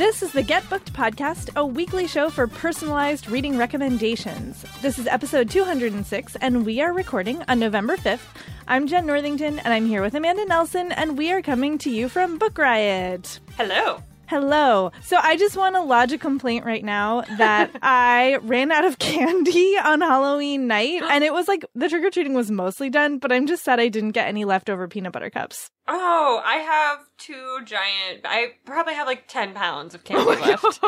This is the Get Booked podcast, a weekly show for personalized reading recommendations. This is episode 206, and we are recording on November 5th. I'm Jenn Northington, and I'm here with Amanda Nelson, and we are coming to you from Book Riot. Hello. Hello. So I just want to lodge a complaint right now that I ran out of candy on Halloween night, and it was like the trick or treating was mostly done, but I'm just sad I didn't get any leftover peanut butter cups. Oh, I have two giant. I probably have like 10 pounds of candy oh left.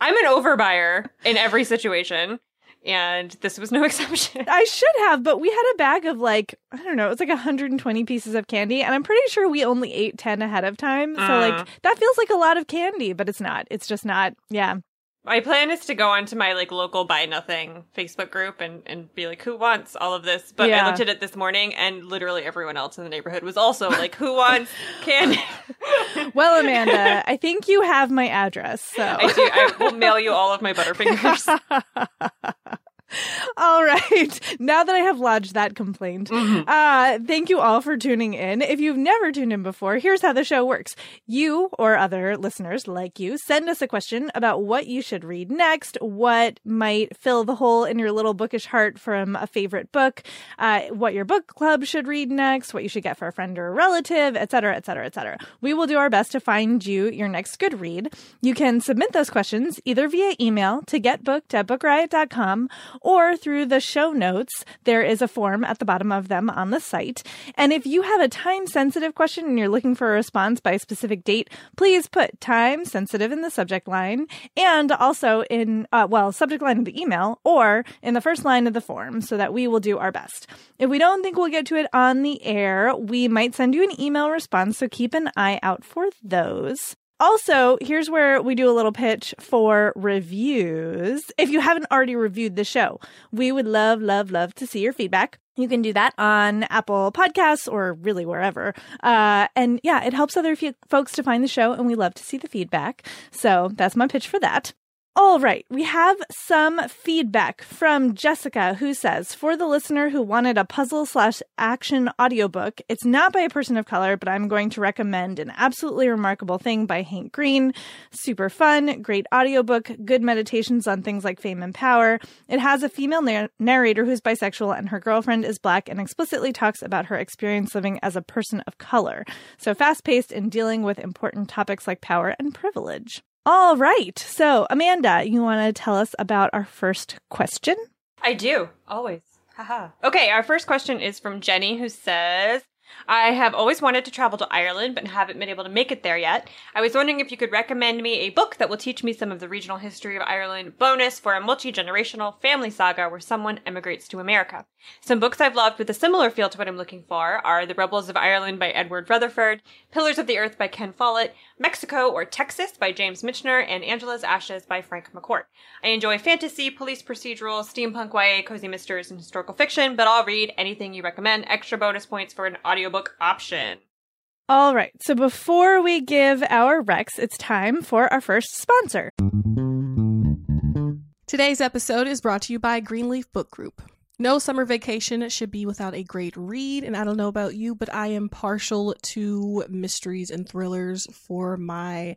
I'm an overbuyer in every situation, and this was no exception. I should have, but we had a bag of like, I don't know, it was like 120 pieces of candy, and I'm pretty sure we only ate 10 ahead of time. So, Mm. like, that feels like a lot of candy, but it's not. It's just not. Yeah. My plan is to go onto my like local buy nothing Facebook group and, and be like, who wants all of this? But Yeah. I looked at it this morning and literally everyone else in the neighborhood was also like, who wants candy? Well, Amanda, I think you have my address. So. I do. I will mail you all of my Butterfingers. All right. Now that I have lodged that complaint, uh, thank you all for tuning in. If you've never tuned in before, here's how the show works. You or other listeners like you send us a question about what you should read next, what might fill the hole in your little bookish heart from a favorite book, uh, what your book club should read next, what you should get for a friend or a relative, etc., etc., etc. We will do our best to find you your next good read. You can submit those questions either via email to getbooked at bookriot.com or through the show notes. There is a form at the bottom of them on the site. And if you have a time sensitive question and you're looking for a response by a specific date, please put time sensitive in the subject line and also in, uh, well, subject line of the email or in the first line of the form so that we will do our best. If we don't think we'll get to it on the air, we might send you an email response. So keep an eye out for those. Also, here's where we do a little pitch for reviews. If you haven't already reviewed the show, we would love, love, love to see your feedback. You can do that on Apple Podcasts or really wherever. Uh, and yeah, it helps other f- folks to find the show, and we love to see the feedback. So that's my pitch for that. All right, we have some feedback from Jessica who says, for the listener who wanted a puzzle slash action audiobook, it's not by a person of color, but I'm going to recommend an absolutely remarkable thing by Hank Green. Super fun, great audiobook, good meditations on things like fame and power. It has a female nar- narrator who's bisexual and her girlfriend is black and explicitly talks about her experience living as a person of color. So fast paced in dealing with important topics like power and privilege. All right. So, Amanda, you want to tell us about our first question? I do, always. Haha. Okay, our first question is from Jenny, who says, I have always wanted to travel to Ireland, but haven't been able to make it there yet. I was wondering if you could recommend me a book that will teach me some of the regional history of Ireland, bonus for a multi generational family saga where someone emigrates to America. Some books I've loved with a similar feel to what I'm looking for are The Rebels of Ireland by Edward Rutherfurd, Pillars of the Earth by Ken Follett, Mexico or Texas by James Michener, and Angela's Ashes by Frank McCourt. I enjoy fantasy, police procedural, steampunk YA, cozy mysteries, and historical fiction, but I'll read anything you recommend. Extra bonus points for an audiobook option. All right. So, before we give our Rex, it's time for our first sponsor. Today's episode is brought to you by Greenleaf Book Group. No summer vacation should be without a great read, and I don't know about you, but I am partial to mysteries and thrillers for my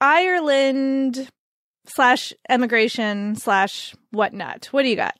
Ireland slash emigration slash whatnot. What do you got?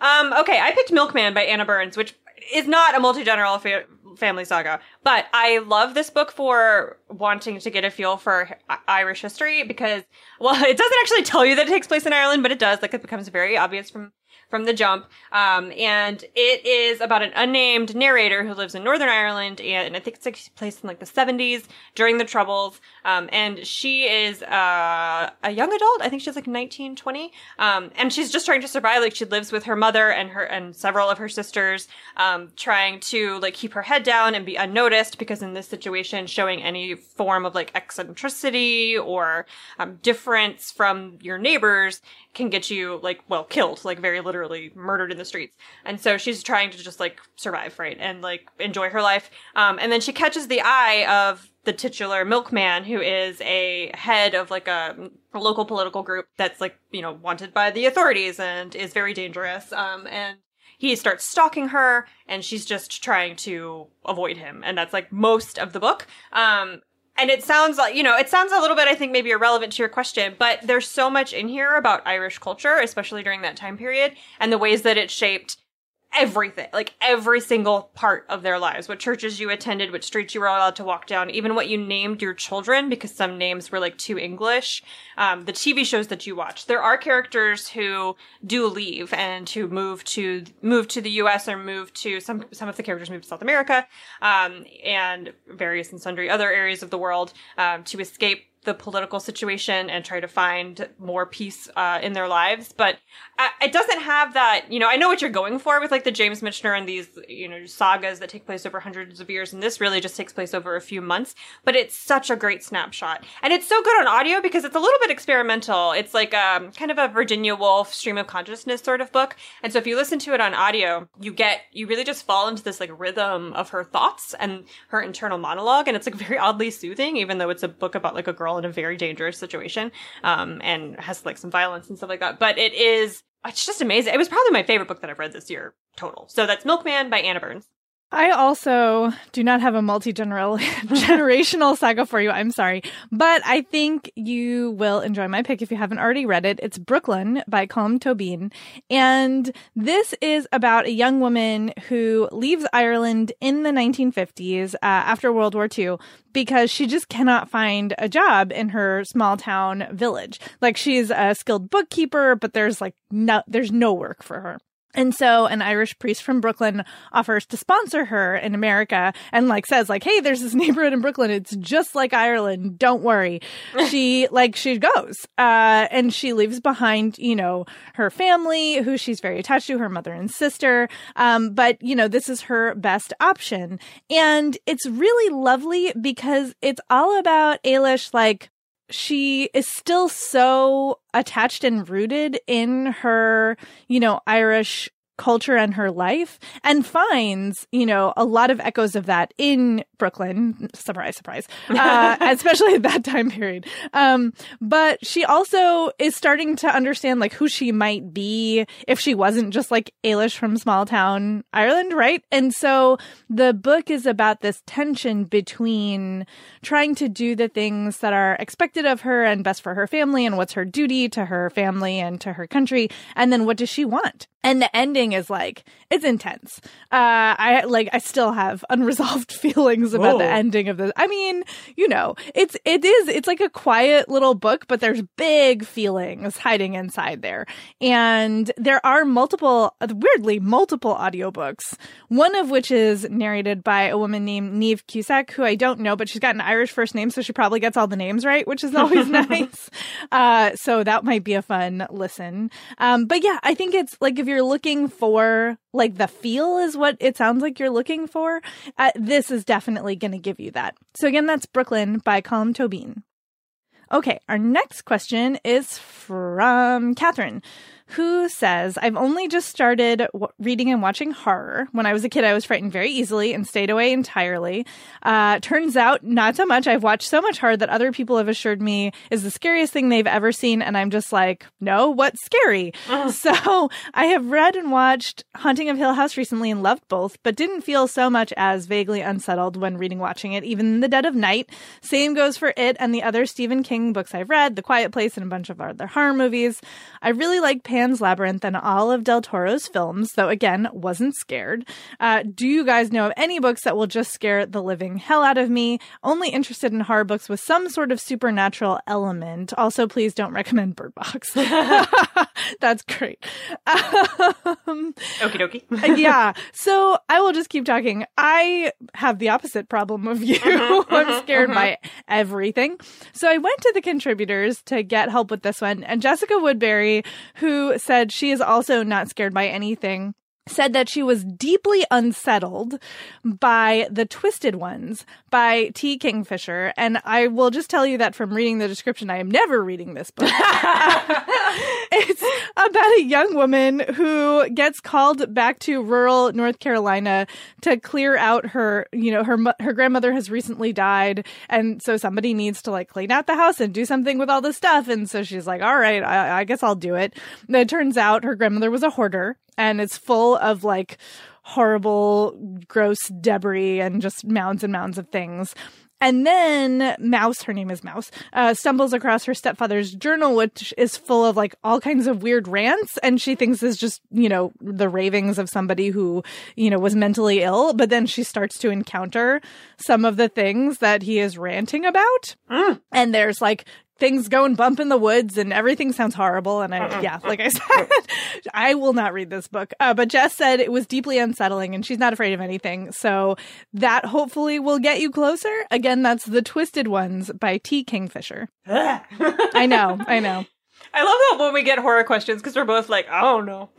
Um, okay, I picked Milkman by Anna Burns, which is not a multi-general fa- family saga, but I love this book for wanting to get a feel for Irish history because, well, it doesn't actually tell you that it takes place in Ireland, but it does. Like, it becomes very obvious from from the jump. Um, and it is about an unnamed narrator who lives in Northern Ireland, and I think it's takes place in like the 70s during the Troubles. Um, and she is uh, a young adult. I think she's like 19, 20. Um, and she's just trying to survive. Like she lives with her mother and her and several of her sisters, um, trying to like keep her head down and be unnoticed because in this situation, showing any form of like eccentricity or um, difference from your neighbors can get you like well killed like very literally murdered in the streets. And so she's trying to just like survive right and like enjoy her life. Um, and then she catches the eye of the titular milkman who is a head of like a, a local political group that's like you know wanted by the authorities and is very dangerous. Um, and he starts stalking her and she's just trying to avoid him. And that's like most of the book. Um, and it sounds like you know it sounds a little bit i think maybe irrelevant to your question but there's so much in here about irish culture especially during that time period and the ways that it shaped everything, like every single part of their lives. What churches you attended, which streets you were allowed to walk down, even what you named your children, because some names were like too English. Um, the TV shows that you watch. There are characters who do leave and who move to move to the U.S. or move to some some of the characters move to South America, um, and various and sundry other areas of the world um, to escape the political situation and try to find more peace uh, in their lives. But uh, it doesn't have that, you know, I know what you're going for with like the James Michener and these, you know, sagas that take place over hundreds of years. And this really just takes place over a few months. But it's such a great snapshot. And it's so good on audio because it's a little bit experimental. It's like um, kind of a Virginia Woolf stream of consciousness sort of book. And so if you listen to it on audio, you get, you really just fall into this like rhythm of her thoughts and her internal monologue. And it's like very oddly soothing, even though it's a book about like a girl in a very dangerous situation um, and has like some violence and stuff like that. But it is, it's just amazing. It was probably my favorite book that I've read this year total. So that's Milkman by Anna Burns. I also do not have a multi generational saga for you. I'm sorry. But I think you will enjoy my pick if you haven't already read it. It's Brooklyn by Colm Tóibín. And this is about a young woman who leaves Ireland in the 1950s uh, after World War II because she just cannot find a job in her small town village. Like she's a skilled bookkeeper, but there's like no, there's no work for her. And so an Irish priest from Brooklyn offers to sponsor her in America and like says like, Hey, there's this neighborhood in Brooklyn. It's just like Ireland. Don't worry. she like, she goes, uh, and she leaves behind, you know, her family who she's very attached to, her mother and sister. Um, but you know, this is her best option. And it's really lovely because it's all about Eilis like she is still so attached and rooted in her, you know, Irish culture and her life and finds, you know, a lot of echoes of that in Brooklyn. Surprise, surprise. Uh, especially at that time period. Um, but she also is starting to understand like who she might be if she wasn't just like Eilis from small town Ireland, right? And so the book is about this tension between trying to do the things that are expected of her and best for her family and what's her duty to her family and to her country. And then what does she want? And the ending is like, it's intense. Uh, I like, I still have unresolved feelings about the ending of this. I mean, you know, it's, it is, it's like a quiet little book, but there's big feelings hiding inside there. And there are multiple, weirdly, multiple audiobooks. One of which is narrated by a woman named Niamh Cusack, who I don't know, but she's got an Irish first name, so she probably gets all the names right, which is always nice. Uh, so that might be a fun listen. Um, but yeah, I think it's like if you're looking for like the feel is what it sounds like you're looking for, uh, this is definitely going to give you that. So again, that's Brooklyn by Colm Tóibín. Okay, our next question is from Catherine, who says, I've only just started w- reading and watching horror. When I was a kid, I was frightened very easily and stayed away entirely. Uh, turns out, not so much. I've watched so much horror that other people have assured me is the scariest thing they've ever seen. And I'm just like, no, what's scary? So I have read and watched Haunting of Hill House recently and loved both, but didn't feel so much as vaguely unsettled when reading, watching it, even in the dead of night. Same goes for it and the other Stephen King books I've read, The Quiet Place and a bunch of other horror movies. I really like Pan's Labyrinth and all of Del Toro's films, though again, wasn't scared. Uh, do you guys know of any books that will just scare the living hell out of me? Only interested in horror books with some sort of supernatural element. Also, please don't recommend Bird Box. That's great. Um, Okie dokie. yeah. So I will just keep talking. I have the opposite problem of you. I'm scared by everything. So I went to the contributors to get help with this one. And Jessica Woodbury, who said she is also not scared by anything, said that she was deeply unsettled by The Twisted Ones by T. Kingfisher. And I will just tell you that from reading the description, I am never reading this book. it's about a young woman who gets called back to rural North Carolina to clear out her, you know, her her grandmother has recently died, and so somebody needs to like clean out the house and do something with all the stuff. And so she's like, "All right, I, I guess I'll do it." And it turns out her grandmother was a hoarder, and it's full of like horrible, gross debris and just mounds and mounds of things. And then Mouse, her name is Mouse, uh, stumbles across her stepfather's journal, which is full of like all kinds of weird rants. And she thinks is just, you know, the ravings of somebody who, you know, was mentally ill. But then she starts to encounter some of the things that he is ranting about. And there's like things going bump in the woods and everything sounds horrible. And I, yeah, like I said, I will not read this book. Uh, but Jess said it was deeply unsettling and she's not afraid of anything. So that hopefully will get you closer. Again, that's The Twisted Ones by T. Kingfisher. I know, I know. I love that when we get horror questions because we're both like, I don't know.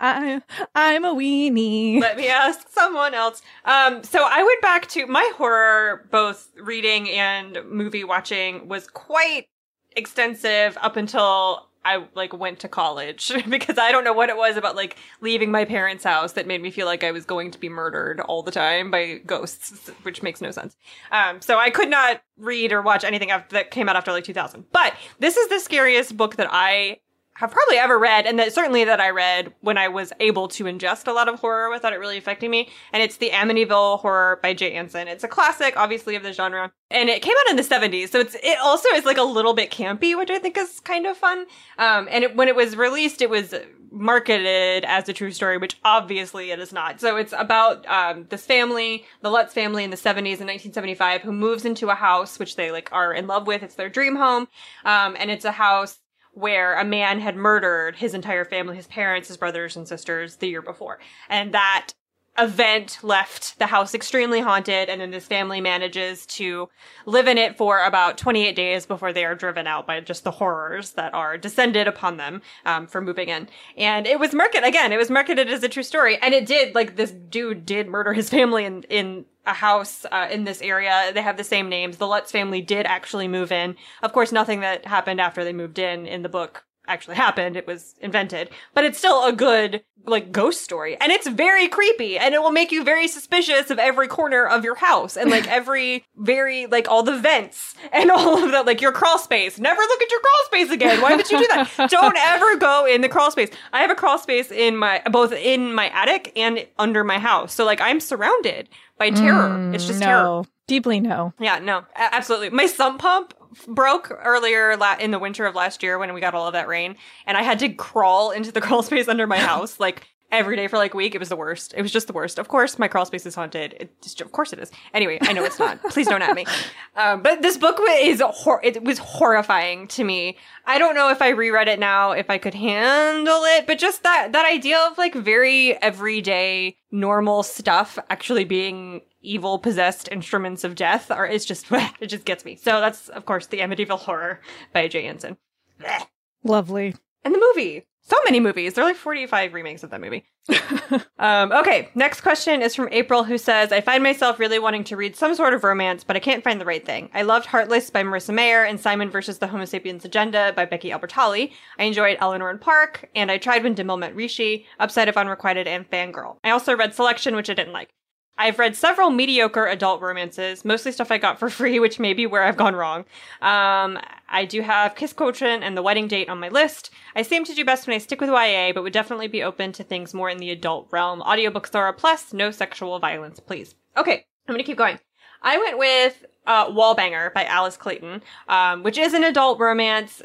I, I'm a weenie. Let me ask someone else. Um, so I went back to my horror, both reading and movie watching was quite extensive up until I like went to college because I don't know what it was about like leaving my parents' house that made me feel like I was going to be murdered all the time by ghosts, which makes no sense. Um, so I could not read or watch anything after, that came out after like 2000. But this is the scariest book that I have probably ever read, and that certainly that I read when I was able to ingest a lot of horror without it really affecting me. And it's the Amityville Horror by Jay Anson. It's a classic, obviously, of the genre, and it came out in the '70s, so it's it also is like a little bit campy, which I think is kind of fun. Um, and it, when it was released, it was marketed as a true story, which obviously it is not. So it's about um, this family, the Lutz family in the 70s in 1975, who moves into a house which they like are in love with. It's their dream home, um, and it's a house where a man had murdered his entire family, his parents, his brothers and sisters the year before. And that event left the house extremely haunted and then this family manages to live in it for about 28 days before they are driven out by just the horrors that are descended upon them um, for moving in and it was marketed again it was marketed as a true story and it did like this dude did murder his family in in a house uh, in this area. They have the same names. The Lutz family did actually move in. Of course, nothing that happened after they moved in in the book actually happened. It was invented, but it's still a good like ghost story. And it's very creepy and it will make you very suspicious of every corner of your house and like every very like all the vents and all of that like your crawl space. Never look at your crawl space again. Why would you do that? Don't ever go in the crawl space. I have a crawl space in my both in my attic and under my house. So like I'm surrounded by terror. Mm, it's just no. terror. Deeply no. Yeah, no, absolutely. My sump pump broke earlier la- in the winter of last year when we got all of that rain, and I had to crawl into the crawl space under my house like every day for like a week. It was the worst. It was just the worst. Of course, my crawl space is haunted. It just, of course it is. Anyway, I know it's not. Please don't at me. Um, but this book is hor- it was horrifying to me. I don't know if I reread it now if I could handle it, but just that that idea of like very everyday normal stuff actually being evil possessed instruments of death are is just it just gets me. So that's of course the Amityville Horror by Jay Anson. Lovely. And the movie. So many movies. There are like 45 remakes of that movie. um, okay, next question is from April, who says, I find myself really wanting to read some sort of romance, but I can't find the right thing. I loved Heartless by Marissa Meyer and Simon versus the Homo sapiens Agenda by Becky Albertalli. I enjoyed Eleanor and Park, and I tried When Dimple Met Rishi, Upside of Unrequited, and Fangirl. I also read Selection, which I didn't like. I've read several mediocre adult romances, mostly stuff I got for free, which may be where I've gone wrong. Um, I do have Kiss Quotient and The Wedding Date on my list. I seem to do best when I stick with YA, but would definitely be open to things more in the adult realm. Audiobooks are a Plus, no sexual violence, please. Okay, I'm gonna keep going. I went with uh, Wallbanger by Alice Clayton, um, which is an adult romance.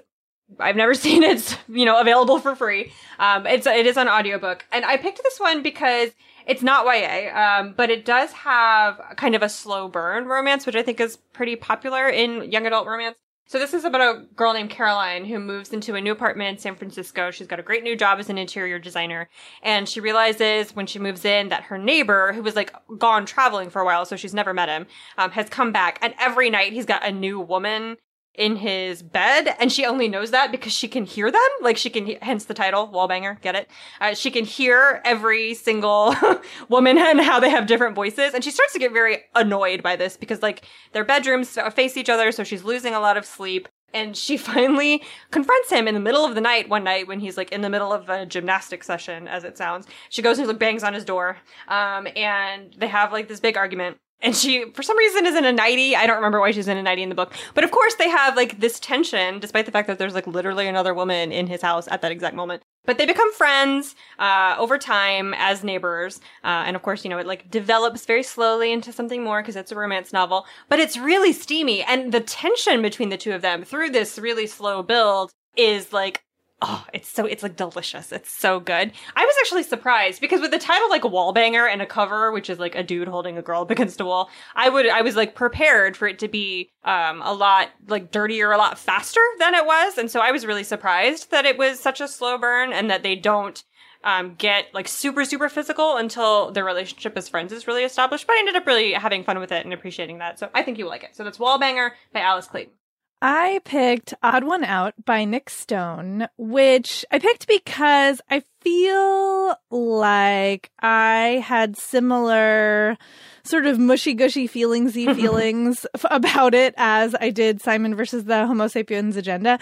I've never seen it, you know, available for free. Um, it's it is on audiobook, and I picked this one because it's not YA, um, but it does have kind of a slow burn romance, which I think is pretty popular in young adult romance. So this is about a girl named Caroline who moves into a new apartment in San Francisco. She's got a great new job as an interior designer. And she realizes when she moves in that her neighbor, who was like gone traveling for a while, so she's never met him, um, has come back. And every night he's got a new woman in his bed and she only knows that because she can hear them. Like she can hence the title wallbanger get it? Uh, she can hear every single woman and how they have different voices. And she starts to get very annoyed by this because like their bedrooms face each other so she's losing a lot of sleep. And she finally confronts him in the middle of the night one night when he's like in the middle of a gymnastic session as it sounds. She goes and like bangs on his door. Um, and they have like this big argument and she, for some reason, is in a nightie. I don't remember why she's in a nightie in the book. But of course, they have like this tension, despite the fact that there's like literally another woman in his house at that exact moment. But they become friends uh, over time as neighbors. Uh, and of course, you know, it like develops very slowly into something more because it's a romance novel. But it's really steamy. And the tension between the two of them through this really slow build is like Oh, it's so it's like delicious. It's so good. I was actually surprised because with the title like wall banger and a cover, which is like a dude holding a girl up against a wall, I would I was like prepared for it to be um a lot like dirtier, a lot faster than it was. And so I was really surprised that it was such a slow burn and that they don't um, get like super super physical until their relationship as friends is really established. But I ended up really having fun with it and appreciating that. So I think you will like it. So that's Wallbanger by Alice Clayton. I picked Odd One Out by Nic Stone, which I picked because I feel like I had similar sort of mushy gushy feelingsy feelings about it as I did Simon versus the Homo sapiens agenda.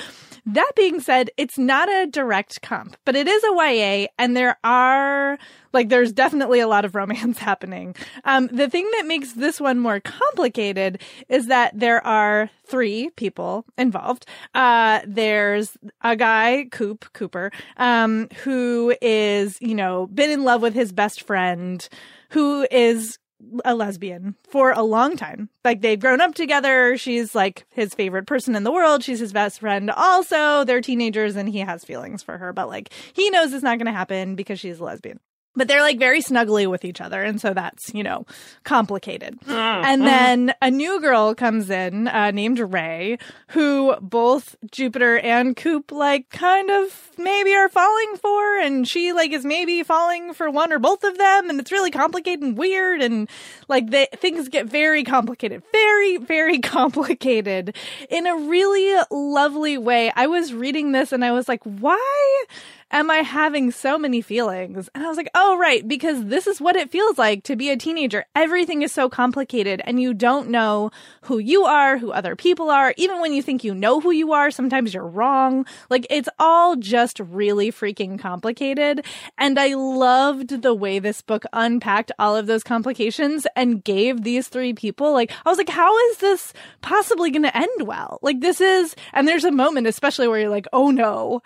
That being said, it's not a direct comp, but it is a YA and there are like there's definitely a lot of romance happening. Um, the thing that makes this one more complicated is that there are three people involved. Uh, there's a guy, Coop, Cooper, um, who is, you know, been in love with his best friend, who is a lesbian for a long time. Like they've grown up together. She's like his favorite person in the world. She's his best friend. Also, they're teenagers and he has feelings for her, but like he knows it's not going to happen because she's a lesbian. But they're like very snuggly with each other. And so that's, you know, complicated. And then a new girl comes in, uh, named Rae, who both Jupiter and Coop like kind of maybe are falling for. And she like is maybe falling for one or both of them. And it's really complicated and weird. And like the things get very complicated, very, very complicated in a really lovely way. I was reading this and I was like, why am I having so many feelings? And I was like, oh, right, because this is what it feels like to be a teenager. Everything is so complicated and you don't know who you are, who other people are. Even when you think you know who you are, sometimes you're wrong. Like it's all just really freaking complicated. And I loved the way this book unpacked all of those complications and gave these three people, like, I was like, how is this possibly going to end well? Like this is, and there's a moment, especially where you're like, oh no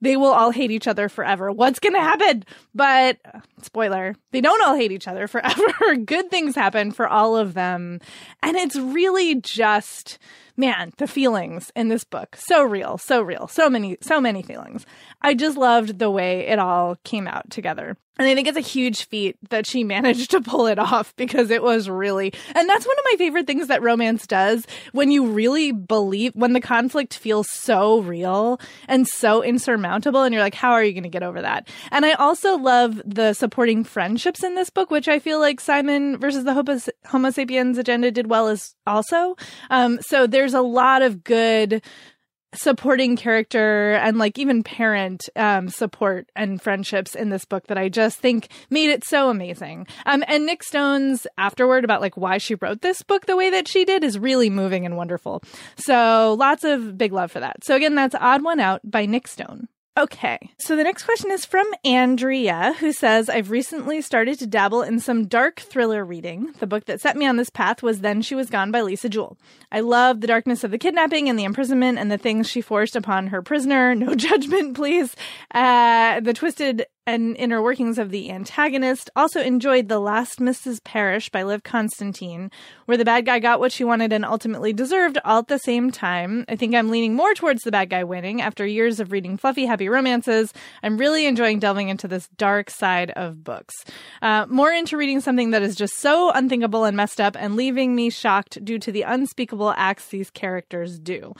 they will all hate each other forever. What's going to happen? But spoiler, they don't all hate each other forever. Good things happen for all of them. And it's really just, man, the feelings in this book. So real, so real. So many, so many feelings. I just loved the way it all came out together. And I think it's a huge feat that she managed to pull it off because it was really, and that's one of my favorite things that romance does when you really believe, when the conflict feels so real and so insurmountable, and you're like, how are you going to get over that? And I also love the supporting friendships in this book, which I feel like Simon versus the Homo sapiens agenda did well as also. Um, so there's a lot of good supporting character and like even parent um, support and friendships in this book that I just think made it so amazing. Um, and Nic Stone's afterward about like why she wrote this book the way that she did is really moving and wonderful. So lots of big love for that. So again, that's Odd One Out by Nic Stone. Okay. So the next question is from Andrea, who says, I've recently started to dabble in some dark thriller reading. The book that set me on this path was Then She Was Gone by Lisa Jewell. I love the darkness of the kidnapping and the imprisonment and the things she forced upon her prisoner. No judgment, please. Uh, the twisted and inner workings of the antagonist. Also enjoyed The Last Mrs. Parrish by Liv Constantine, where the bad guy got what she wanted and ultimately deserved all at the same time. I think I'm leaning more towards the bad guy winning after years of reading fluffy, happy romances. I'm really enjoying delving into this dark side of books. Uh, more into reading something that is just so unthinkable and messed up and leaving me shocked due to the unspeakable acts these characters do.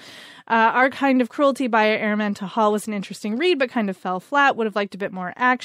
Uh, Our Kind of Cruelty by Araminta Hall was an interesting read, but kind of fell flat. Would have liked a bit more action.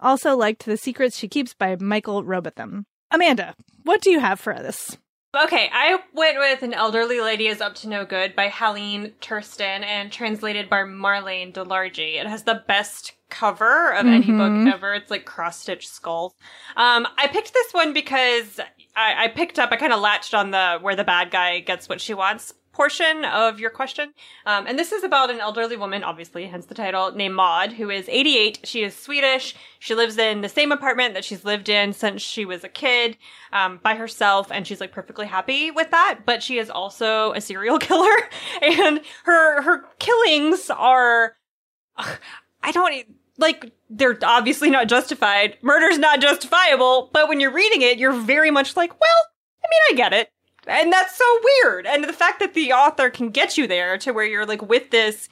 Also liked The Secrets She Keeps by Michael Robotham. Amanda, what do you have for us? Okay, I went with An Elderly Lady is Up to No Good by Helene Tursten and translated by Marlaine Delargy. It has the best cover of any Mhm. book ever. It's like cross stitched skulls. Um, I picked this one because I, I picked up, I kind of latched on the where the bad guy gets what she wants portion of your question. Um, and this is about an elderly woman, obviously, hence the title, named Maud, who is 88. She is Swedish. She lives in the same apartment that she's lived in since she was a kid, um, by herself, and she's like perfectly happy with that. But she is also a serial killer, and her her killings are, I don't like they're obviously not justified. Murder's not justifiable, but when you're reading it, you're very much like, well, I mean, I get it. And that's so weird. And the fact that the author can get you there to where you're like with this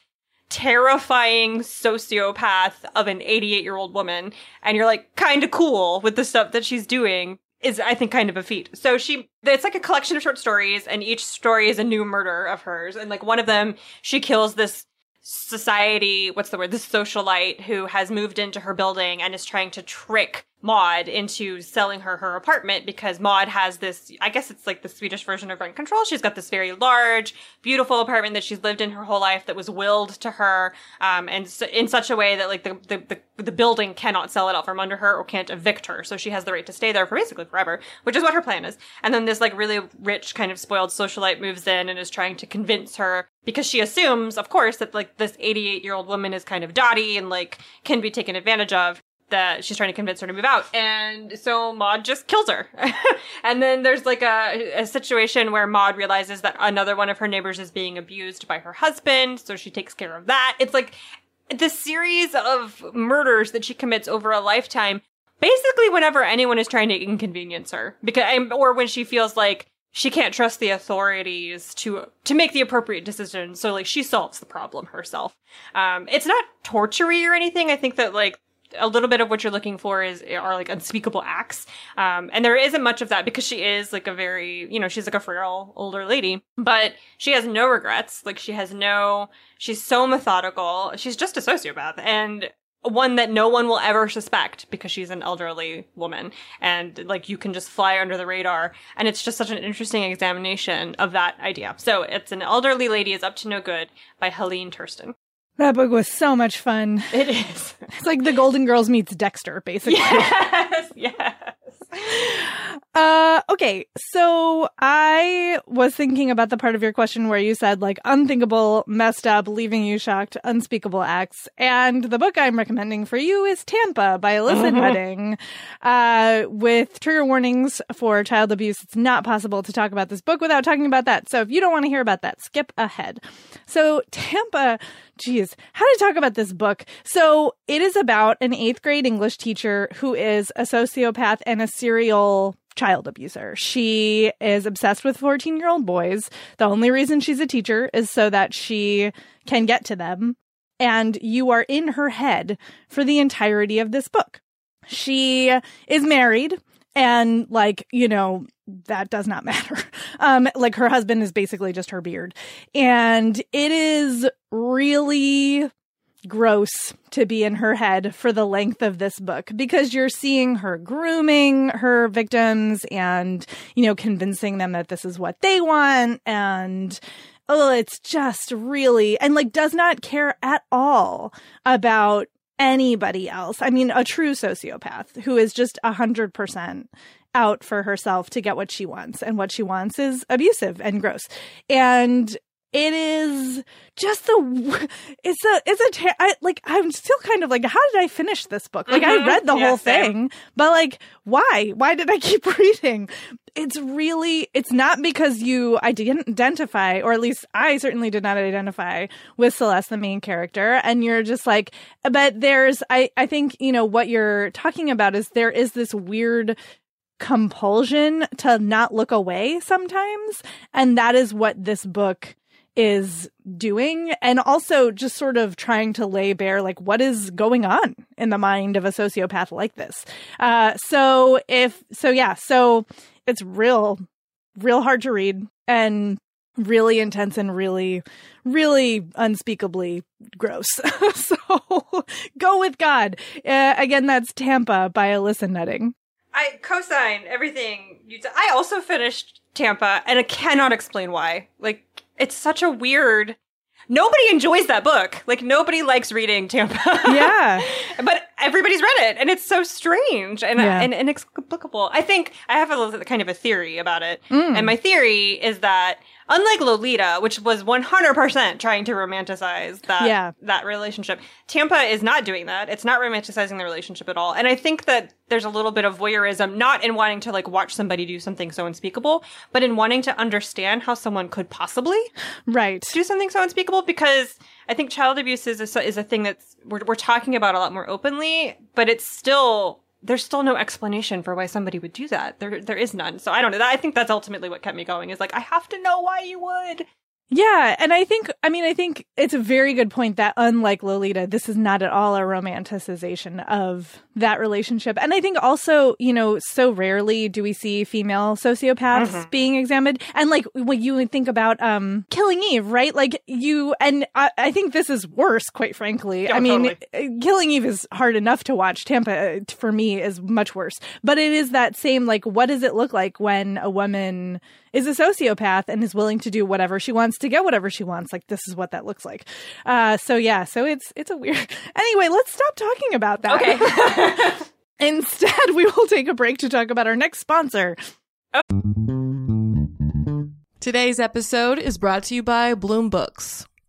terrifying sociopath of an 88 year old woman and you're like kind of cool with the stuff that she's doing is I think kind of a feat. So she it's like a collection of short stories and each story is a new murder of hers and like one of them she kills this society what's the word this socialite who has moved into her building and is trying to trick Maud into selling her her apartment because Maud has this I guess it's like the Swedish version of rent control. She's got this very large, beautiful apartment that she's lived in her whole life that was willed to her um, and s in such a way that like the, the the the building cannot sell it out from under her or can't evict her. So she has the right to stay there for basically forever, which is what her plan is. And then this like really rich kind of spoiled socialite moves in and is trying to convince her because she assumes, of course, that like this 88 year old woman is kind of dotty and like can be taken advantage of that she's trying to convince her to move out. And so Maud just kills her. and then there's like a, a situation where Maud realizes that another one of her neighbors is being abused by her husband. So she takes care of that. It's like the series of murders that she commits over a lifetime. Basically, whenever anyone is trying to inconvenience her, because or when she feels like she can't trust the authorities to to make the appropriate decision, so like she solves the problem herself. Um, it's not tortury or anything. I think that like a little bit of what you're looking for is are like unspeakable acts. Um and there isn't much of that because she is like a very you know she's like a frail older lady but she has no regrets. Like she has no she's so methodical. She's just a sociopath and one that no one will ever suspect because she's an elderly woman. And like you can just fly under the radar. And it's just such an interesting examination of that idea. So it's an elderly lady is up to no good by helene tursten That book was so much fun. It is. It's like the Golden Girls meets Dexter, basically. Yes, yes. Uh, okay, so I was thinking about the part of your question where you said like unthinkable, messed up, leaving you shocked, unspeakable acts, and the book I'm recommending for you is Tampa by Alyssa Mhm. Nutting. Uh, with trigger warnings for child abuse, it's not possible to talk about this book without talking about that. So if you don't want to hear about that, skip ahead. So Tampa, geez, how to talk about this book? So it is about an eighth grade English teacher who is a sociopath and a serial child abuser. She is obsessed with 14 year old boys. The only reason she's a teacher is so that she can get to them. And you are in her head for the entirety of this book. She is married and like, you know, that does not matter. Um, like her husband is basically just her beard. And it is really gross to be in her head for the length of this book because you're seeing her grooming her victims and, you know, convincing them that this is what they want. And, oh, it's just really, and like does not care at all about anybody else. I mean, a true sociopath who is just a hundred percent out for herself to get what she wants. And what she wants is abusive and gross. And it is just the it's a it's a ter- I, like i'm still kind of like how did i finish this book like i Mhm. read the Yeah, whole same. thing but like why why did i keep reading it's really it's not because you i didn't identify or at least i certainly did not identify with celeste the main character and you're just like but there's i i think you know what you're talking about is there is this weird compulsion to not look away sometimes and that is what this book is doing and also just sort of trying to lay bare like what is going on in the mind of a sociopath like this uh so if so yeah so it's real real hard to read and really intense and really really unspeakably gross so go with god uh, again that's tampa by alyssa nutting I co-sign everything you said. I also finished Tampa, and I cannot explain why. Like, it's such a weird. Nobody enjoys that book. Like, nobody likes reading Tampa. yeah but everybody's read it, and it's so strange and Yeah. and inexplicable. I think I have a little kind of a theory about it, Mm. and my theory is that unlike Lolita, which was 100% trying to romanticize that Yeah. that relationship, Tampa is not doing that. It's not romanticizing the relationship at all. And I think that there's a little bit of voyeurism, not in wanting to like watch somebody do something so unspeakable, but in wanting to understand how someone could possibly right do something so unspeakable because I think child abuse is a, is a thing that's we're, we're talking about a lot more openly, but it's still there's still no explanation for why somebody would do that. There there is none. So I don't know. I think that's ultimately what kept me going. Is like I have to know why you would. Yeah, and I think I mean I think it's a very good point that unlike Lolita, this is not at all a romanticization of that relationship. And I think also, you know, so rarely do we see female sociopaths Mhm. being examined. And like when you think about um Killing Eve, right? Like you and I, I think this is worse, quite frankly. Yeah, I mean, totally. uh, Killing Eve is hard enough to watch. Tampa uh, for me is much worse. But it is that same like what does it look like when a woman is a sociopath and is willing to do whatever she wants to get whatever she wants. Like this is what that looks like. Uh, so yeah, so it's it's a weird. Anyway, let's stop talking about that. Okay. Instead, we will take a break to talk about our next sponsor. Today's episode is brought to you by Bloom Books.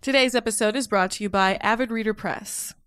Today's episode is brought to you by Avid Reader Press.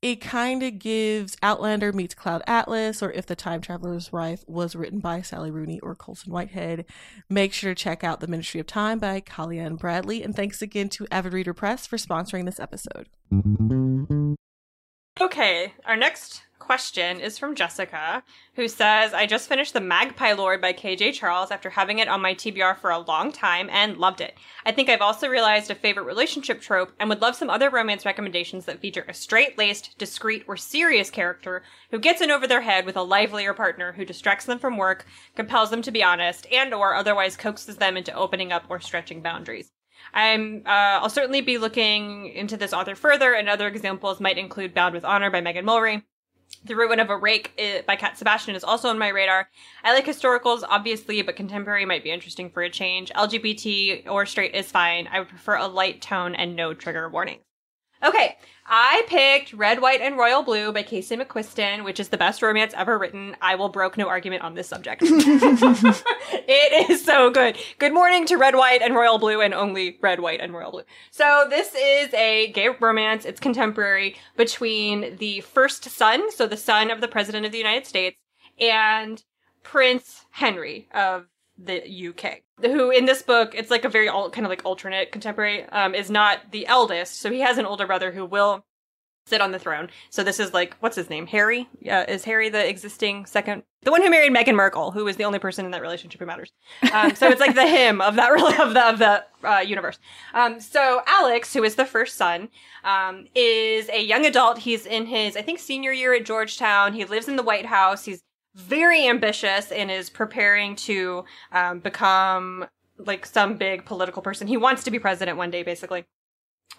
It kind of gives Outlander meets Cloud Atlas, or If the Time Traveler's Wife was written by Sally Rooney or Colson Whitehead. Make sure to check out The Ministry of Time by Kaliane Bradley. And thanks again to Avid Reader Press for sponsoring this episode. Okay, our next question is from Jessica, who says, I just finished The Magpie Lord by KJ Charles after having it on my TBR for a long time and loved it. I think I've also realized a favorite relationship trope and would love some other romance recommendations that feature a straight laced, discreet, or serious character who gets in over their head with a livelier partner who distracts them from work, compels them to be honest, and or otherwise coaxes them into opening up or stretching boundaries. I'm uh, I'll certainly be looking into this author further, and other examples might include Bound with Honor by Megan Mulry. The Ruin of a Rake uh, by Cat Sebastian is also on my radar. I like historicals, obviously, but contemporary might be interesting for a change. LGBT or straight is fine. I would prefer a light tone and no trigger warnings. Okay, I picked Red, White, and Royal Blue by Casey McQuiston, which is the best romance ever written. I will broke no argument on this subject. it is so good. Good morning to Red, White, and Royal Blue, and only Red, White, and Royal Blue. So this is a gay romance. It's contemporary between the first son, so the son of the President of the United States, and Prince Henry of the UK. Who in this book, it's like a very al- kind of like alternate contemporary, um, is not the eldest. So he has an older brother who will sit on the throne. So this is like, what's his name? Harry? Yeah, is Harry the existing second? The one who married Meghan Markle, who is the only person in that relationship who matters. Um, so it's like the him of that of the of the uh, universe. Um, so Alex, who is the first son, um, is a young adult. He's in his, I think, senior year at Georgetown. He lives in the White House. He's very ambitious and is preparing to um, become like some big political person. He wants to be president one day, basically.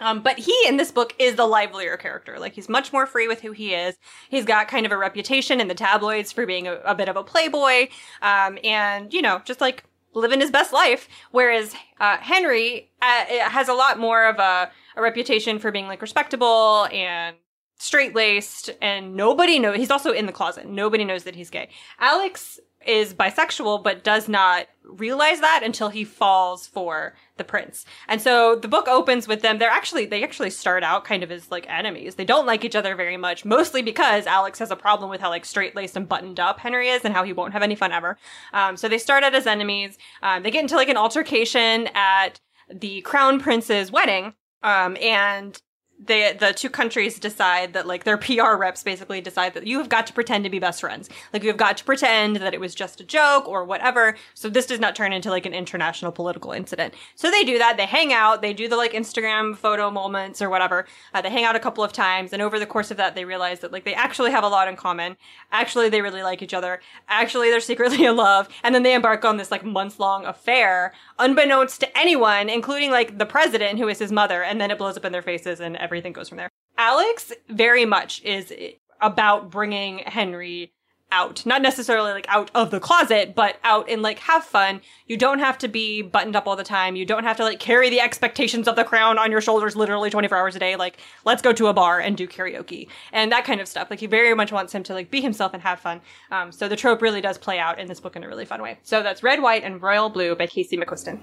Um, but he in this book is the livelier character. Like he's much more free with who he is. He's got kind of a reputation in the tabloids for being a, a bit of a playboy, um, and you know, just like living his best life. Whereas uh, Henry uh, has a lot more of a, a reputation for being like respectable and straight laced, and nobody knows. He's also in the closet. Nobody knows that he's gay. Alex is bisexual, but does not realize that until he falls for the prince. And so the book opens with them. They're actually, they actually start out kind of as like enemies. They don't like each other very much, mostly because Alex has a problem with how like straight laced and buttoned up Henry is and how he won't have any fun ever. Um, so they start out as enemies. Um, they get into like an altercation at the crown prince's wedding. Um, and they the two countries decide that like their PR reps basically decide that you have got to pretend to be best friends. Like you have got to pretend that it was just a joke or whatever. So this does not turn into like an international political incident. So they do that. They hang out. They do the like Instagram photo moments or whatever. Uh, they hang out a couple of times, and over the course of that, they realize that like they actually have a lot in common. Actually, they really like each other. Actually, they're secretly in love. And then they embark on this like months long affair, unbeknownst to anyone, including like the president, who is his mother. And then it blows up in their faces and everything goes from there. Alex very much is about bringing Henry out. Not necessarily like out of the closet, but out and like have fun. You don't have to be buttoned up all the time. You don't have to like carry the expectations of the crown on your shoulders literally 24 hours a day. Like, let's go to a bar and do karaoke and that kind of stuff. Like, he very much wants him to like be himself and have fun. Um, so the trope really does play out in this book in a really fun way. So that's Red, White, and Royal Blue by Casey McQuiston.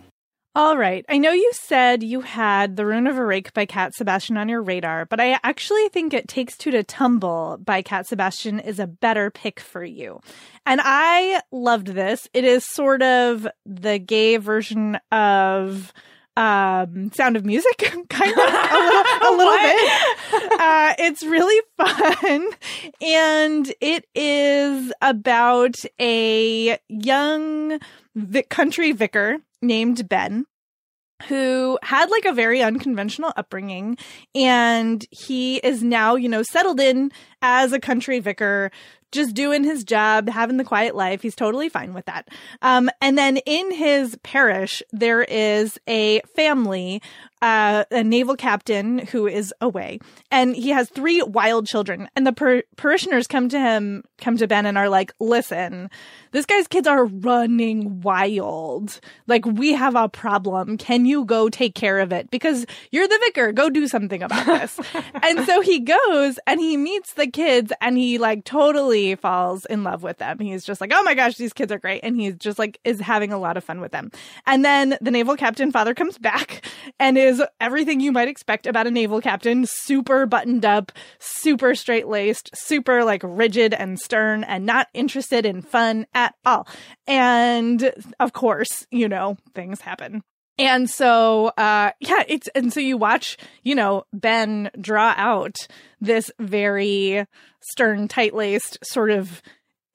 All right. I know you said you had The Ruin of a Rake by Cat Sebastian on your radar, but I actually think It Takes Two to Tumble by Cat Sebastian is a better pick for you. And I loved this. It is sort of the gay version of um sound of music kind of a little, a little bit uh it's really fun and it is about a young vic- country vicar named Ben who had like a very unconventional upbringing and he is now, you know, settled in as a country vicar, just doing his job, having the quiet life. He's totally fine with that. Um, and then in his parish, there is a family, uh, a naval captain who is away and he has three wild children and the par- parishioners come to him, come to Ben and are like, listen, this guy's kids are running wild. Like we have a problem. Can you go take care of it? Because you're the vicar. Go do something about this. and so he goes and he meets the kids and he like totally falls in love with them. He's just like, oh my gosh, these kids are great. And he's just like, is having a lot of fun with them. And then the naval captain father comes back and is everything you might expect about a naval captain super buttoned up, super straight laced, super like rigid and stern and not interested in fun at all. And of course, you know, things happen. And so, uh, yeah, it's, and so you watch, you know, Ben draw out this very stern, tight laced sort of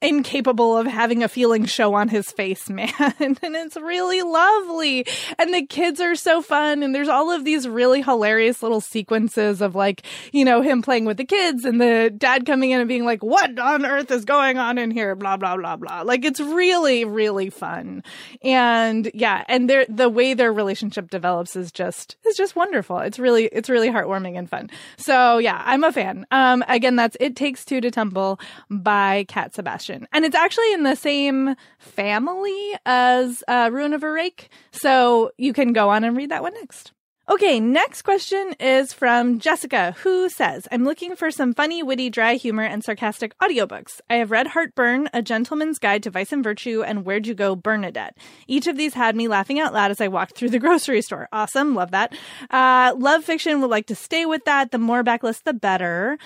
incapable of having a feeling show on his face, man. and it's really lovely. And the kids are so fun. And there's all of these really hilarious little sequences of like, you know, him playing with the kids and the dad coming in and being like, what on earth is going on in here? Blah, blah, blah, blah. Like it's really, really fun. And yeah, and their, the way their relationship develops is just, is just wonderful. It's really, it's really heartwarming and fun. So yeah, I'm a fan. Um, again, that's It Takes Two to Tumble by Cat Sebastian. And it's actually in the same family as uh, Ruin of a Rake. So you can go on and read that one next. Okay, next question is from Jessica, who says, I'm looking for some funny, witty, dry humor and sarcastic audiobooks. I have read Heartburn, A Gentleman's Guide to Vice and Virtue, and Where'd You Go, Bernadette. Each of these had me laughing out loud as I walked through the grocery store. Awesome, love that. Uh, love fiction, would like to stay with that. The more backlist, the better.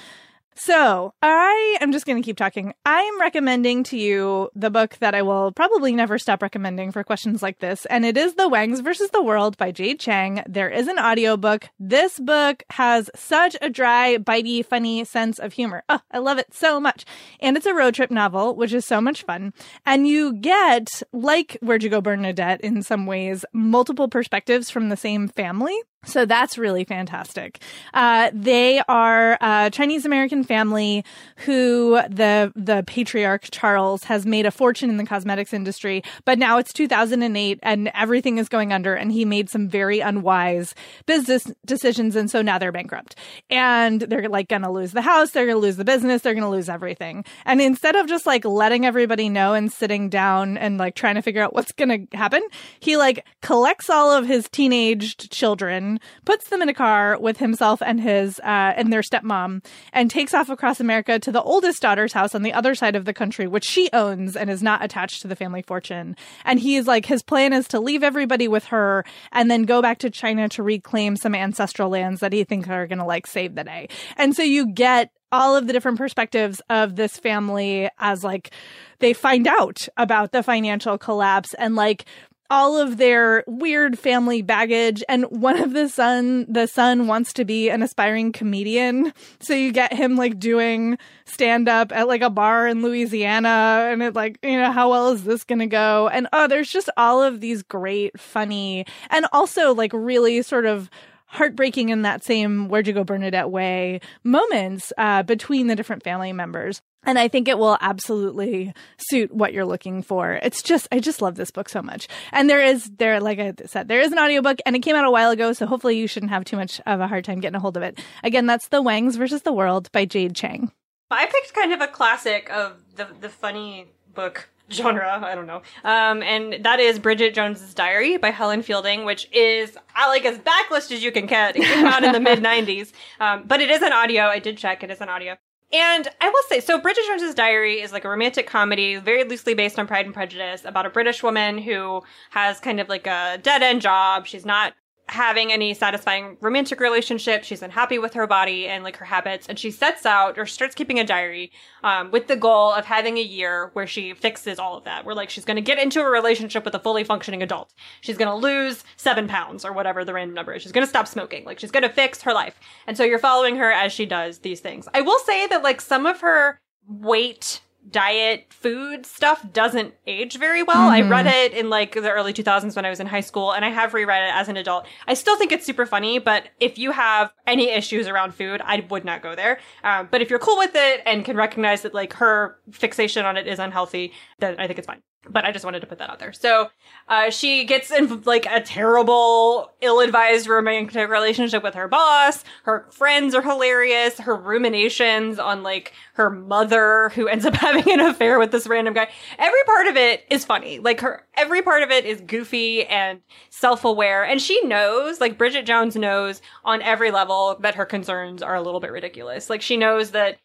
So I am just going to keep talking. I'm recommending to you the book that I will probably never stop recommending for questions like this. And it is The Wangs versus the World by Jade Chang. There is an audiobook. This book has such a dry, bitey, funny sense of humor. Oh, I love it so much. And it's a road trip novel, which is so much fun. And you get, like Where'd You Go, Bernadette, in some ways, multiple perspectives from the same family. So that's really fantastic. Uh, they are a Chinese American family who the the patriarch Charles has made a fortune in the cosmetics industry, but now it's 2008 and everything is going under, and he made some very unwise business decisions, and so now they're bankrupt, and they're like going to lose the house, they're going to lose the business, they're going to lose everything, and instead of just like letting everybody know and sitting down and like trying to figure out what's going to happen, he like collects all of his teenaged children puts them in a car with himself and his uh, and their stepmom, and takes off across America to the oldest daughter's house on the other side of the country, which she owns and is not attached to the family fortune. And he's like, his plan is to leave everybody with her and then go back to China to reclaim some ancestral lands that he thinks are going to like save the day. And so you get all of the different perspectives of this family as like they find out about the financial collapse and like all of their weird family baggage and one of the son the son wants to be an aspiring comedian. So you get him like doing stand up at like a bar in Louisiana and it like you know how well is this going to go? And oh there's just all of these great funny and also like really sort of heartbreaking in that same where'd you go bernadette way moments uh, between the different family members and I think it will absolutely suit what you're looking for. It's just, I just love this book so much. And there is, there, like I said, there is an audiobook and it came out a while ago. So hopefully you shouldn't have too much of a hard time getting a hold of it. Again, that's The Wangs versus the World by Jade Chang. I picked kind of a classic of the, the funny book genre. I don't know. Um, and that is Bridget Jones's Diary by Helen Fielding, which is I like as backlist as you can get. It came out in the mid '90s, um, but it is an audio. I did check; it is an audio. And I will say, so Bridget Jones's Diary is like a romantic comedy, very loosely based on Pride and Prejudice, about a British woman who has kind of like a dead end job. She's not having any satisfying romantic relationship. She's unhappy with her body and like her habits. And she sets out or starts keeping a diary um, with the goal of having a year where she fixes all of that. Where like she's going to get into a relationship with a fully functioning adult. She's going to lose seven pounds or whatever the random number is. She's going to stop smoking. Like she's going to fix her life. And so you're following her as she does these things. I will say that like some of her weight diet food stuff doesn't age very well. Mm-hmm. I read it in like the early 2000s when I was in high school and I have reread it as an adult. I still think it's super funny, but if you have any issues around food, I would not go there. Um, but if you're cool with it and can recognize that like her fixation on it is unhealthy, then I think it's fine but I just wanted to put that out there. So, uh, she gets in like a terrible, ill-advised romantic relationship with her boss. Her friends are hilarious. Her ruminations on like her mother, who ends up having an affair with this random guy. Every part of it is funny. Like her, every part of it is goofy and self-aware. And she knows, like Bridget Jones knows on every level that her concerns are a little bit ridiculous. Like she knows that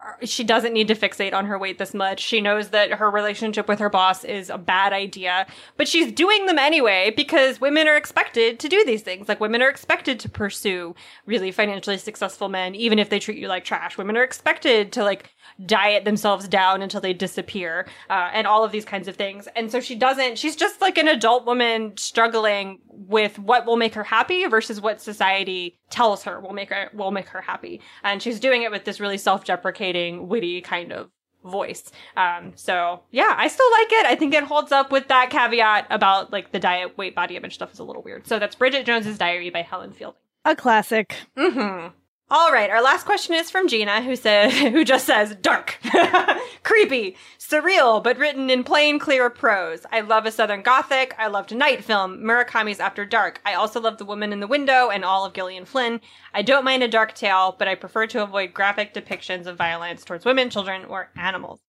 Uh, she doesn't need to fixate on her weight this much. She knows that her relationship with her boss is a bad idea, but she's doing them anyway because women are expected to do these things. Like women are expected to pursue really financially successful men, even if they treat you like trash. Women are expected to like diet themselves down until they disappear, uh, and all of these kinds of things. And so she doesn't, she's just like an adult woman struggling with what will make her happy versus what society tells her will make her, will make her happy. And she's doing it with this really self-deprecating, witty kind of voice. Um, so yeah, I still like it. I think it holds up with that caveat about like the diet, weight, body image stuff is a little weird. So that's Bridget Jones's Diary by Helen Fielding. A classic. Mm-hmm. All right, our last question is from Gina, who says, who just says dark, creepy, surreal, but written in plain, clear prose. I love a Southern Gothic. I loved Night Film, Murakami's After Dark. I also love The Woman in the Window and all of Gillian Flynn. I don't mind a dark tale, but I prefer to avoid graphic depictions of violence towards women, children, or animals.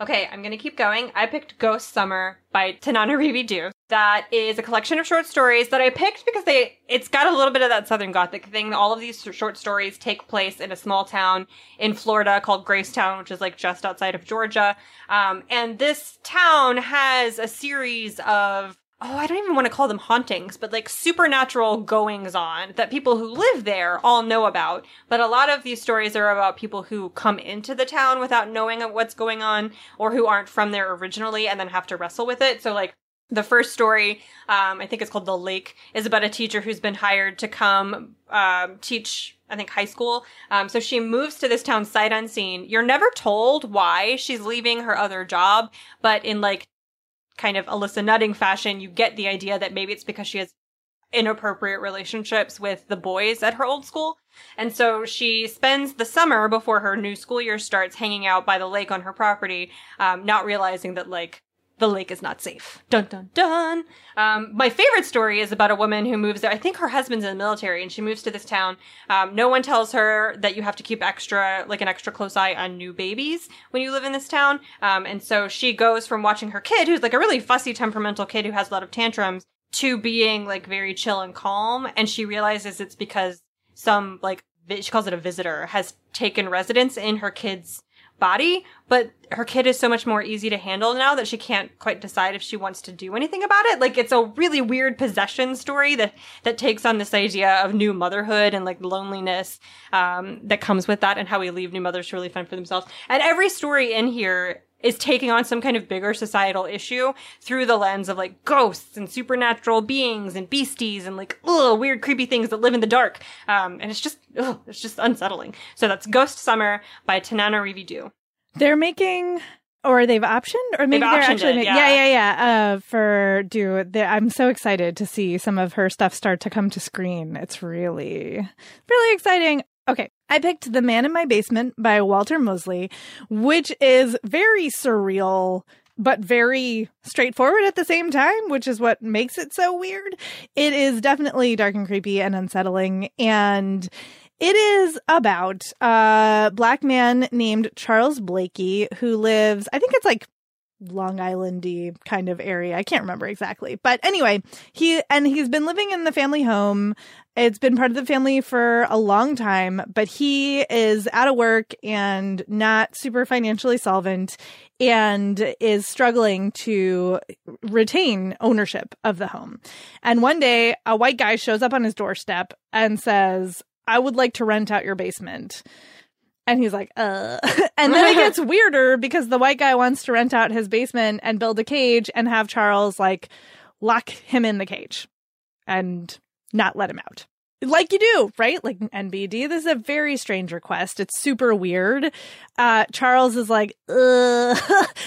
Okay, I'm gonna keep going. I picked Ghost Summer by Tananarive Due. That is a collection of short stories that I picked because they it's got a little bit of that Southern Gothic thing. All of these short stories take place in a small town in Florida called Gracetown, which is like just outside of Georgia. Um, and this town has a series of oh, I don't even want to call them hauntings, but like supernatural goings on that people who live there all know about. But a lot of these stories are about people who come into the town without knowing what's going on or who aren't from there originally and then have to wrestle with it. So like the first story, um, I think it's called The Lake, is about a teacher who's been hired to come um, teach I think high school. Um, so she moves to this town sight unseen. You're never told why she's leaving her other job, but in like kind of Alyssa Nutting fashion, you get the idea that maybe it's because she has inappropriate relationships with the boys at her old school. And so she spends the summer before her new school year starts hanging out by the lake on her property, um, not realizing that like the lake is not safe. Dun dun dun. Um, my favorite story is about a woman who moves there. I think her husband's in the military, and she moves to this town. Um, no one tells her that you have to keep extra, like an extra close eye on new babies when you live in this town. Um, and so she goes from watching her kid, who's like a really fussy, temperamental kid who has a lot of tantrums, to being like very chill and calm. And she realizes it's because some like she calls it a visitor has taken residence in her kid's body, but her kid is so much more easy to handle now that she can't quite decide if she wants to do anything about it. Like it's a really weird possession story that that takes on this idea of new motherhood and like loneliness um, that comes with that, and how we leave new mothers to really fend for themselves. And every story in here is taking on some kind of bigger societal issue through the lens of like ghosts and supernatural beings and beasties and like ugh, weird creepy things that live in the dark um, and it's just ugh, it's just unsettling so that's ghost summer by tanana Due they're making or they've optioned or maybe they're actually it, yeah. yeah yeah yeah uh, for Due i'm so excited to see some of her stuff start to come to screen it's really really exciting Okay, I picked The Man in My Basement by Walter Mosley, which is very surreal, but very straightforward at the same time, which is what makes it so weird. It is definitely dark and creepy and unsettling. And it is about a black man named Charles Blakey who lives, I think it's like Long Islandy kind of area. I can't remember exactly. But anyway, he and he's been living in the family home. It's been part of the family for a long time, but he is out of work and not super financially solvent and is struggling to retain ownership of the home. And one day, a white guy shows up on his doorstep and says, I would like to rent out your basement. And he's like, uh. And then it gets weirder because the white guy wants to rent out his basement and build a cage and have Charles like lock him in the cage and not let him out like you do, right? Like NBD. This is a very strange request. It's super weird. Uh, Charles is like,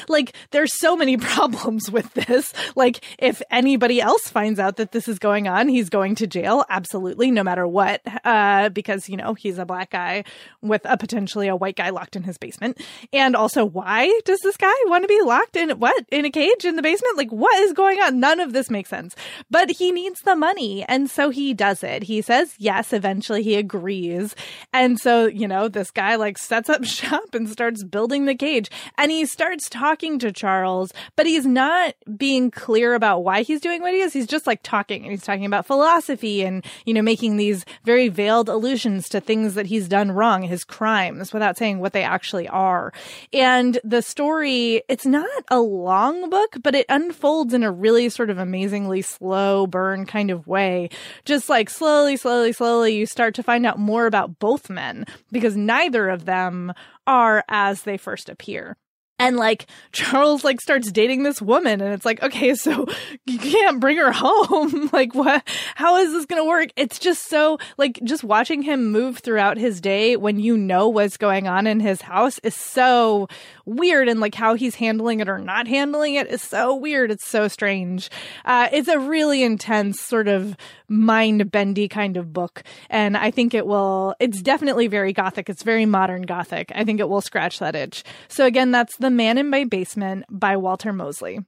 like there's so many problems with this. Like if anybody else finds out that this is going on, he's going to jail. Absolutely. No matter what. Uh, because, you know, he's a black guy with a potentially a white guy locked in his basement. And also why does this guy want to be locked in what? In a cage in the basement? Like what is going on? None of this makes sense, but he needs the money. And so he does it. He says, says yes. Eventually he agrees. And so, you know, this guy like sets up shop and starts building the cage and he starts talking to Charles, but he's not being clear about why he's doing what he is. He's just like talking and he's talking about philosophy and, you know, making these very veiled allusions to things that he's done wrong, his crimes, without saying what they actually are. And the story, it's not a long book, but it unfolds in a really sort of amazingly slow burn kind of way. Just like slowly, slowly slowly, slowly, you start to find out more about both men because neither of them are as they first appear. And like Charles like starts dating this woman and it's like okay so you can't bring her home. Like what how is this to work? It's just so like just watching him move throughout his day when you know what's going on in his house is so weird. And like how he's handling it or not handling it is so weird. It's so strange. Uh, it's a really intense sort of mind bendy kind of book and I think it will it's definitely very gothic it's very modern gothic I think it will scratch that itch so again that's the Man in My Basement by Walter Mosley.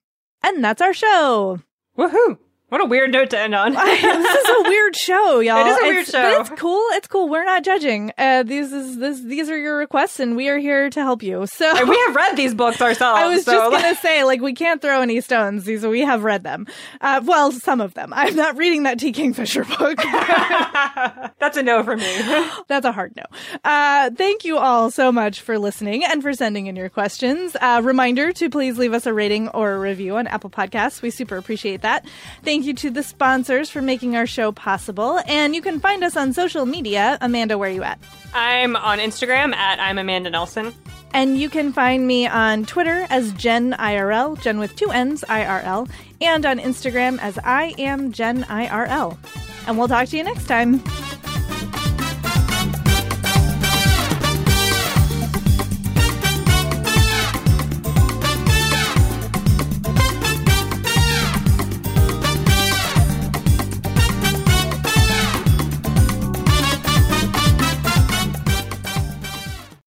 And that's our show. Woohoo! What a weird note to end on. this is a weird show, y'all. It is a weird it's, show. But it's cool. It's cool. We're not judging. Uh, these is this these are your requests, and we are here to help you. So and we have read these books ourselves. I was so. just gonna say, like, we can't throw any stones. These we have read them. Uh, well, some of them. I'm not reading that T. Kingfisher book. That's a no for me. That's a hard no. Uh, thank you all so much for listening and for sending in your questions. Uh, reminder to please leave us a rating or a review on Apple Podcasts. We super appreciate that. Thank you to the sponsors for making our show possible. And you can find us on social media. Amanda, where are you at? I'm on Instagram at I'm Amanda Nelson. And you can find me on Twitter as Jenn IRL, Jenn with two N's, IRL, and on Instagram as I am Jenn IRL. And we'll talk to you next time.